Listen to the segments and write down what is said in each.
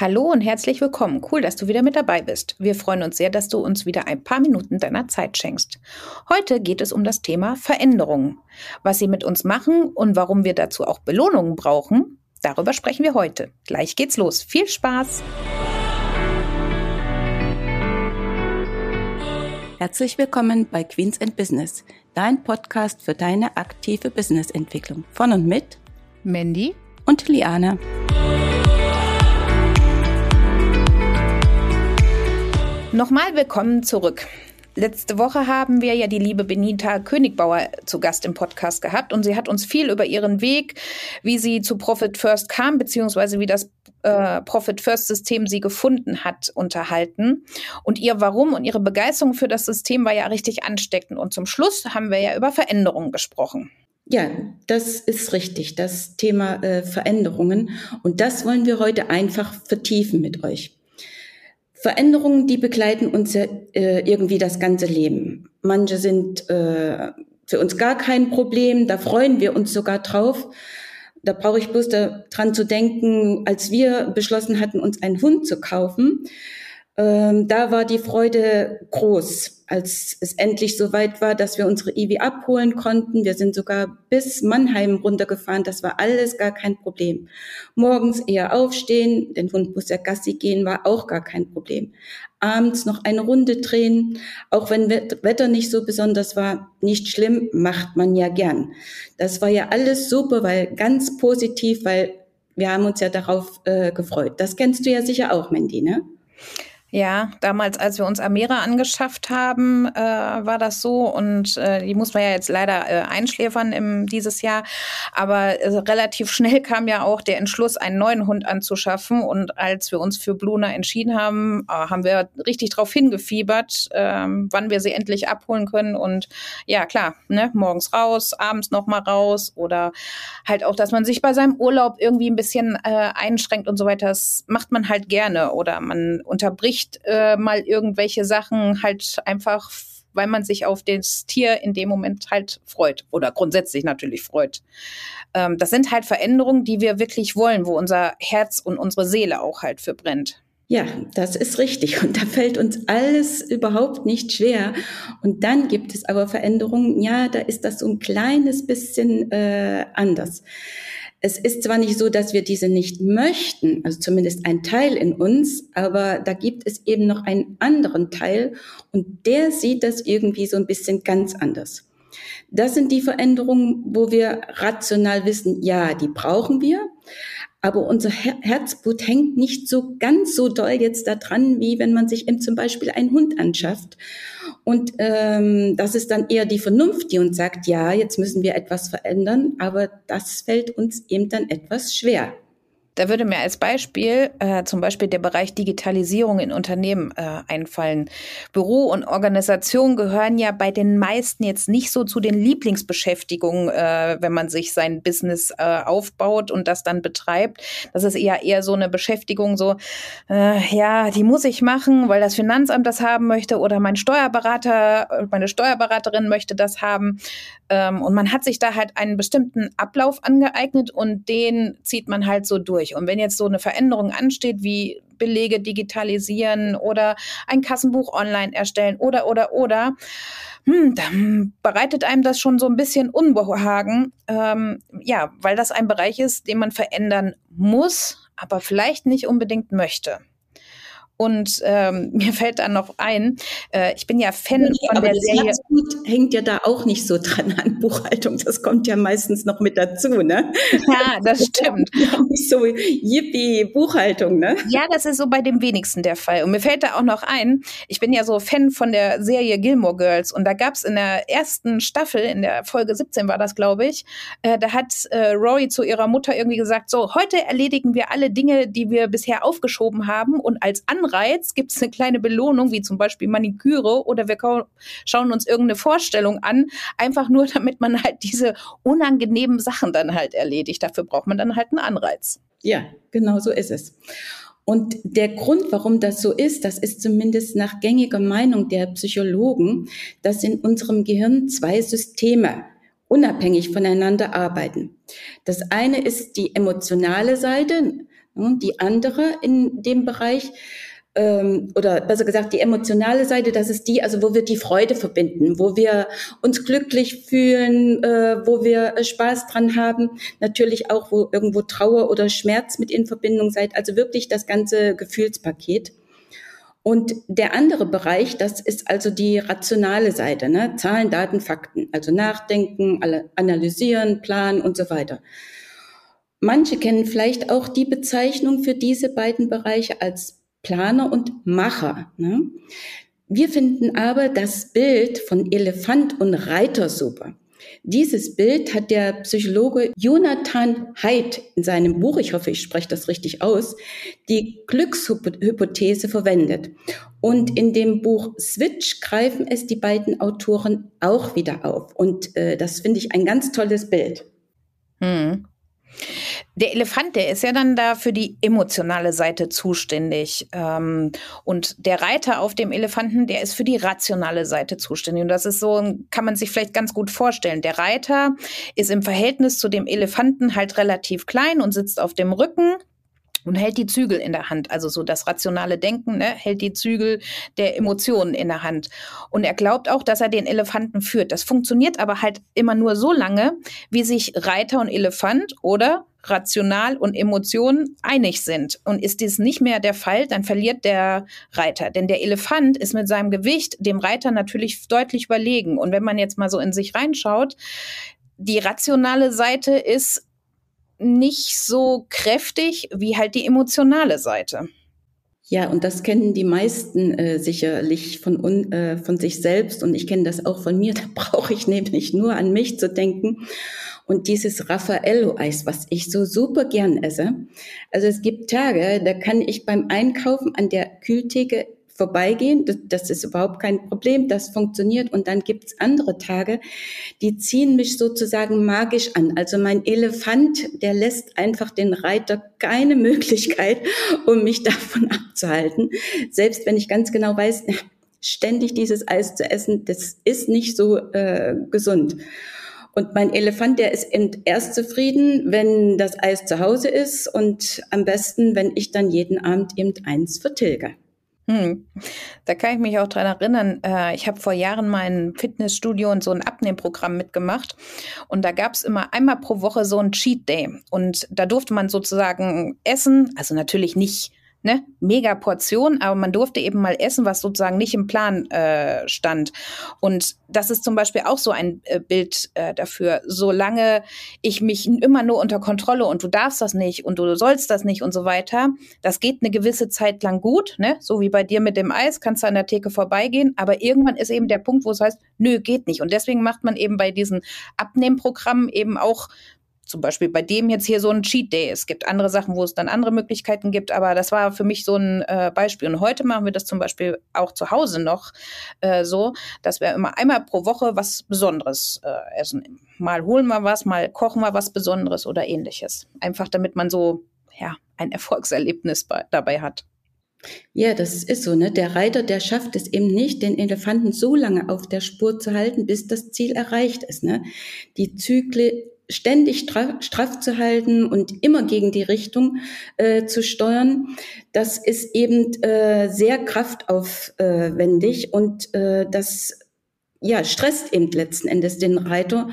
Hallo und herzlich willkommen. Cool, dass du wieder mit dabei bist. Wir freuen uns sehr, dass du uns wieder ein paar Minuten deiner Zeit schenkst. Heute geht es um das Thema Veränderungen. Was sie mit uns machen und warum wir dazu auch Belohnungen brauchen, darüber sprechen wir heute. Gleich geht's los. Viel Spaß! Herzlich willkommen bei Queens and Business, dein Podcast für deine aktive Businessentwicklung. Von und mit Mandy und Liane. Nochmal willkommen zurück. Letzte Woche haben wir ja die liebe Benita Königbauer zu Gast im Podcast gehabt und sie hat uns viel über ihren Weg, wie sie zu Profit First kam, beziehungsweise wie das äh, Profit First System sie gefunden hat, unterhalten. Und ihr Warum und ihre Begeisterung für das System war ja richtig ansteckend. Und zum Schluss haben wir ja über Veränderungen gesprochen. Ja, das ist richtig, das Thema äh, Veränderungen. Und das wollen wir heute einfach vertiefen mit euch. Veränderungen, die begleiten uns ja äh, irgendwie das ganze Leben. Manche sind äh, für uns gar kein Problem, da freuen wir uns sogar drauf. Da brauche ich bloß daran zu denken, als wir beschlossen hatten, uns einen Hund zu kaufen. Ähm, da war die Freude groß, als es endlich so weit war, dass wir unsere Ivi abholen konnten. Wir sind sogar bis Mannheim runtergefahren. Das war alles gar kein Problem. Morgens eher aufstehen, den Hund muss ja Gassi gehen, war auch gar kein Problem. Abends noch eine Runde drehen, auch wenn Wetter nicht so besonders war, nicht schlimm, macht man ja gern. Das war ja alles super, weil ganz positiv, weil wir haben uns ja darauf äh, gefreut. Das kennst du ja sicher auch, Mandy, ne? Ja, damals, als wir uns Amera angeschafft haben, äh, war das so. Und äh, die muss man ja jetzt leider äh, einschläfern im, dieses Jahr. Aber äh, relativ schnell kam ja auch der Entschluss, einen neuen Hund anzuschaffen. Und als wir uns für Bluna entschieden haben, äh, haben wir richtig darauf hingefiebert, äh, wann wir sie endlich abholen können. Und ja, klar, ne, morgens raus, abends nochmal raus. Oder halt auch, dass man sich bei seinem Urlaub irgendwie ein bisschen äh, einschränkt und so weiter. Das macht man halt gerne. Oder man unterbricht nicht äh, mal irgendwelche Sachen halt einfach, weil man sich auf das Tier in dem Moment halt freut oder grundsätzlich natürlich freut. Ähm, das sind halt Veränderungen, die wir wirklich wollen, wo unser Herz und unsere Seele auch halt für brennt. Ja, das ist richtig. Und da fällt uns alles überhaupt nicht schwer. Und dann gibt es aber Veränderungen. Ja, da ist das so ein kleines bisschen äh, anders. Es ist zwar nicht so, dass wir diese nicht möchten, also zumindest ein Teil in uns, aber da gibt es eben noch einen anderen Teil und der sieht das irgendwie so ein bisschen ganz anders. Das sind die Veränderungen, wo wir rational wissen, ja, die brauchen wir, aber unser Herzblut hängt nicht so ganz so doll jetzt da dran, wie wenn man sich eben zum Beispiel einen Hund anschafft. Und ähm, das ist dann eher die Vernunft, die uns sagt, ja, jetzt müssen wir etwas verändern, aber das fällt uns eben dann etwas schwer. Da würde mir als Beispiel äh, zum Beispiel der Bereich Digitalisierung in Unternehmen äh, einfallen. Büro und Organisation gehören ja bei den meisten jetzt nicht so zu den Lieblingsbeschäftigungen, äh, wenn man sich sein Business äh, aufbaut und das dann betreibt. Das ist eher eher so eine Beschäftigung, so äh, ja, die muss ich machen, weil das Finanzamt das haben möchte oder mein Steuerberater, meine Steuerberaterin möchte das haben. Ähm, und man hat sich da halt einen bestimmten Ablauf angeeignet und den zieht man halt so durch. Und wenn jetzt so eine Veränderung ansteht, wie Belege digitalisieren oder ein Kassenbuch online erstellen oder, oder, oder, hm, dann bereitet einem das schon so ein bisschen Unbehagen. Ähm, ja, weil das ein Bereich ist, den man verändern muss, aber vielleicht nicht unbedingt möchte. Und ähm, mir fällt dann noch ein, äh, ich bin ja Fan nee, von aber der das Serie. Herzblut hängt ja da auch nicht so dran an Buchhaltung. Das kommt ja meistens noch mit dazu, ne? Ja, das stimmt. nicht so yippie Buchhaltung, ne? Ja, das ist so bei dem wenigsten der Fall. Und mir fällt da auch noch ein, ich bin ja so Fan von der Serie Gilmore Girls. Und da gab es in der ersten Staffel, in der Folge 17 war das, glaube ich, äh, da hat äh, Rory zu ihrer Mutter irgendwie gesagt, so, heute erledigen wir alle Dinge, die wir bisher aufgeschoben haben. Und als andere Anreiz, gibt es eine kleine Belohnung, wie zum Beispiel Maniküre oder wir schauen uns irgendeine Vorstellung an, einfach nur, damit man halt diese unangenehmen Sachen dann halt erledigt. Dafür braucht man dann halt einen Anreiz. Ja, genau so ist es. Und der Grund, warum das so ist, das ist zumindest nach gängiger Meinung der Psychologen, dass in unserem Gehirn zwei Systeme unabhängig voneinander arbeiten. Das eine ist die emotionale Seite, Die andere in dem Bereich ähm, oder besser gesagt die emotionale Seite, das ist die, also wo wir die Freude verbinden, wo wir uns glücklich fühlen, äh, wo wir äh, Spaß dran haben, natürlich auch wo irgendwo Trauer oder Schmerz mit in Verbindung seid, also wirklich das ganze Gefühlspaket. Und der andere Bereich, das ist also die rationale Seite, ne? Zahlen, Daten, Fakten, also nachdenken, analysieren, planen und so weiter. Manche kennen vielleicht auch die Bezeichnung für diese beiden Bereiche als Planer und Macher. Ne? Wir finden aber das Bild von Elefant und Reiter super. Dieses Bild hat der Psychologe Jonathan Haidt in seinem Buch, ich hoffe, ich spreche das richtig aus, die Glückshypothese verwendet. Und in dem Buch Switch greifen es die beiden Autoren auch wieder auf. Und äh, das finde ich ein ganz tolles Bild. Hm. Der Elefant, der ist ja dann da für die emotionale Seite zuständig. Ähm, und der Reiter auf dem Elefanten, der ist für die rationale Seite zuständig. Und das ist so, kann man sich vielleicht ganz gut vorstellen. Der Reiter ist im Verhältnis zu dem Elefanten halt relativ klein und sitzt auf dem Rücken und hält die Zügel in der Hand. Also so das rationale Denken, ne, hält die Zügel der Emotionen in der Hand. Und er glaubt auch, dass er den Elefanten führt. Das funktioniert aber halt immer nur so lange, wie sich Reiter und Elefant oder rational und Emotionen einig sind. Und ist dies nicht mehr der Fall, dann verliert der Reiter. Denn der Elefant ist mit seinem Gewicht dem Reiter natürlich deutlich überlegen. Und wenn man jetzt mal so in sich reinschaut, die rationale Seite ist nicht so kräftig wie halt die emotionale Seite. Ja, und das kennen die meisten äh, sicherlich von, äh, von sich selbst und ich kenne das auch von mir. Da brauche ich nämlich nur an mich zu denken. Und dieses Raffaello-Eis, was ich so super gern esse. Also es gibt Tage, da kann ich beim Einkaufen an der Kühltheke vorbeigehen. Das, das ist überhaupt kein Problem, das funktioniert. Und dann gibt's andere Tage, die ziehen mich sozusagen magisch an. Also mein Elefant, der lässt einfach den Reiter keine Möglichkeit, um mich davon abzuhalten. Selbst wenn ich ganz genau weiß, ständig dieses Eis zu essen, das ist nicht so äh, gesund. Und mein Elefant, der ist erst zufrieden, wenn das Eis zu Hause ist und am besten, wenn ich dann jeden Abend eben eins vertilge. Hm. Da kann ich mich auch dran erinnern, äh, ich habe vor Jahren mein Fitnessstudio und so ein Abnehmprogramm mitgemacht. Und da gab es immer einmal pro Woche so ein Cheat Day. Und da durfte man sozusagen essen, also natürlich nicht ne, mega Portion, aber man durfte eben mal essen, was sozusagen nicht im Plan äh, stand. Und das ist zum Beispiel auch so ein äh, Bild äh, dafür. Solange ich mich immer nur unter Kontrolle und du darfst das nicht und du sollst das nicht und so weiter, das geht eine gewisse Zeit lang gut, ne? So wie bei dir mit dem Eis, kannst du an der Theke vorbeigehen, aber irgendwann ist eben der Punkt, wo es heißt, nö, geht nicht. Und deswegen macht man eben bei diesen Abnehmprogrammen eben auch zum Beispiel bei dem jetzt hier so ein Cheat Day. Es gibt andere Sachen, wo es dann andere Möglichkeiten gibt, aber das war für mich so ein äh, Beispiel. Und heute machen wir das zum Beispiel auch zu Hause noch äh, so, dass wir immer einmal pro Woche was Besonderes äh, essen. Mal holen wir was, mal kochen wir was Besonderes oder ähnliches. Einfach damit man so ja ein Erfolgserlebnis dabei hat. Ja, das ist so, ne? Der Reiter, der schafft es eben nicht, den Elefanten so lange auf der Spur zu halten, bis das Ziel erreicht ist, ne? Die Zyklen ständig straff, zu halten und immer gegen die Richtung äh, zu steuern, das ist eben äh, sehr kraftaufwendig und äh, das ja, stresst eben letzten Endes den Reiter.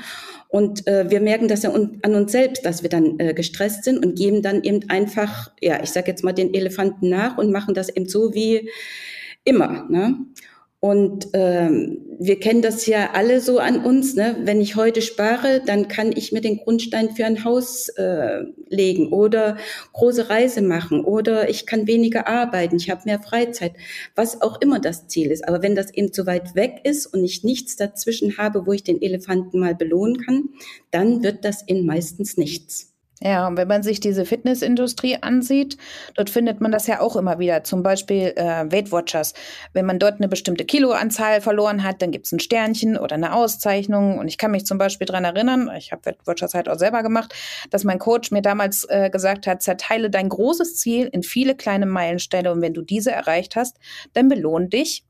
Und äh, wir merken das ja un an uns selbst, dass wir dann äh, gestresst sind und geben dann eben einfach, ja, ich sage jetzt mal den Elefanten nach und machen das eben so wie immer. Ne? Und ähm, wir kennen das ja alle so an uns. Ne? Wenn ich heute spare, dann kann ich mir den Grundstein für ein Haus äh, legen oder große Reise machen oder ich kann weniger arbeiten, ich habe mehr Freizeit, was auch immer das Ziel ist. Aber wenn das eben zu weit weg ist und ich nichts dazwischen habe, wo ich den Elefanten mal belohnen kann, dann wird das eben meistens nichts. Ja, und wenn man sich diese Fitnessindustrie ansieht, dort findet man das ja auch immer wieder. Zum Beispiel äh, Weight Watchers. Wenn man dort eine bestimmte Kiloanzahl verloren hat, dann gibt's ein Sternchen oder eine Auszeichnung. Und ich kann mich zum Beispiel dran erinnern, ich habe Weight Watchers halt auch selber gemacht, dass mein Coach mir damals äh, gesagt hat, zerteile dein großes Ziel in viele kleine Meilensteine und wenn du diese erreicht hast, dann belohn dich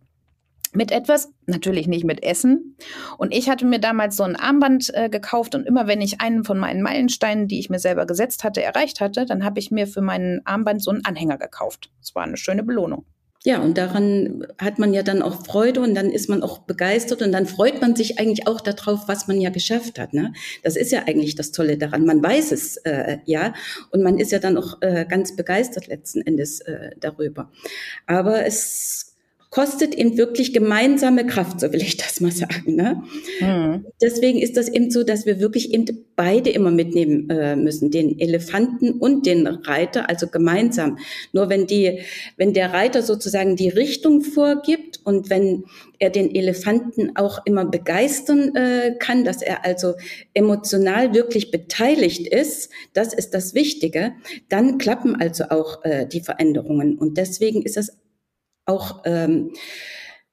mit etwas, natürlich nicht mit Essen. Und ich hatte mir damals so ein Armband äh, gekauft und immer wenn ich einen von meinen Meilensteinen, die ich mir selber gesetzt hatte, erreicht hatte, dann habe ich mir für meinen Armband so einen Anhänger gekauft. Das war eine schöne Belohnung. Ja, und daran hat man ja dann auch Freude und dann ist man auch begeistert und dann freut man sich eigentlich auch darauf, was man ja geschafft hat. Ne? Das ist ja eigentlich das Tolle daran. Man weiß es äh, ja und man ist ja dann auch äh, ganz begeistert letzten Endes äh, darüber. Aber es kostet eben wirklich gemeinsame Kraft, so will ich das mal sagen. Ne? Mhm. Deswegen ist das eben so, dass wir wirklich eben beide immer mitnehmen äh, müssen, den Elefanten und den Reiter, also gemeinsam. Nur wenn die, wenn der Reiter sozusagen die Richtung vorgibt und wenn er den Elefanten auch immer begeistern äh, kann, dass er also emotional wirklich beteiligt ist, das ist das Wichtige, dann klappen also auch äh, die Veränderungen. Und deswegen ist es auch, ähm,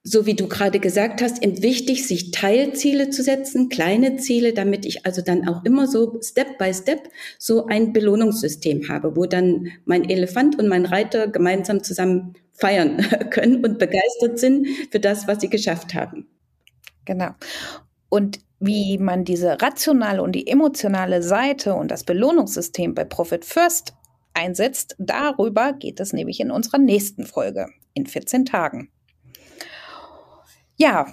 so wie du gerade gesagt hast, eben wichtig, sich Teilziele zu setzen, kleine Ziele, damit ich also dann auch immer so Step by Step so ein Belohnungssystem habe, wo dann mein Elefant und mein Reiter gemeinsam zusammen feiern können und begeistert sind für das, was sie geschafft haben. Genau. Und wie man diese rationale und die emotionale Seite und das Belohnungssystem bei Profit First einsetzt, darüber geht es nämlich in unserer nächsten Folge in 14 Tagen. Ja,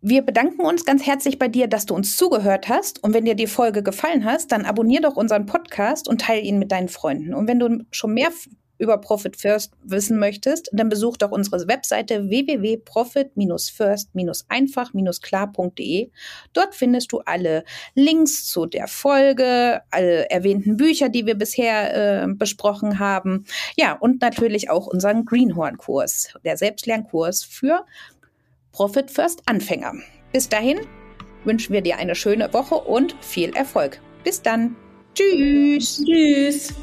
wir bedanken uns ganz herzlich bei dir, dass du uns zugehört hast. Und wenn dir die Folge gefallen hat, dann abonnier doch unseren Podcast und teile ihn mit deinen Freunden. Und wenn du schon mehr über Profit First wissen möchtest, dann besuch doch unsere Webseite www.profit-first-einfach-klar.de. Dort findest du alle Links zu der Folge, alle erwähnten Bücher, die wir bisher äh, besprochen haben. Ja, und natürlich auch unseren Greenhorn-Kurs, der Selbstlernkurs für Profit First Anfänger. Bis dahin wünschen wir dir eine schöne Woche und viel Erfolg. Bis dann. Tschüss. Tschüss.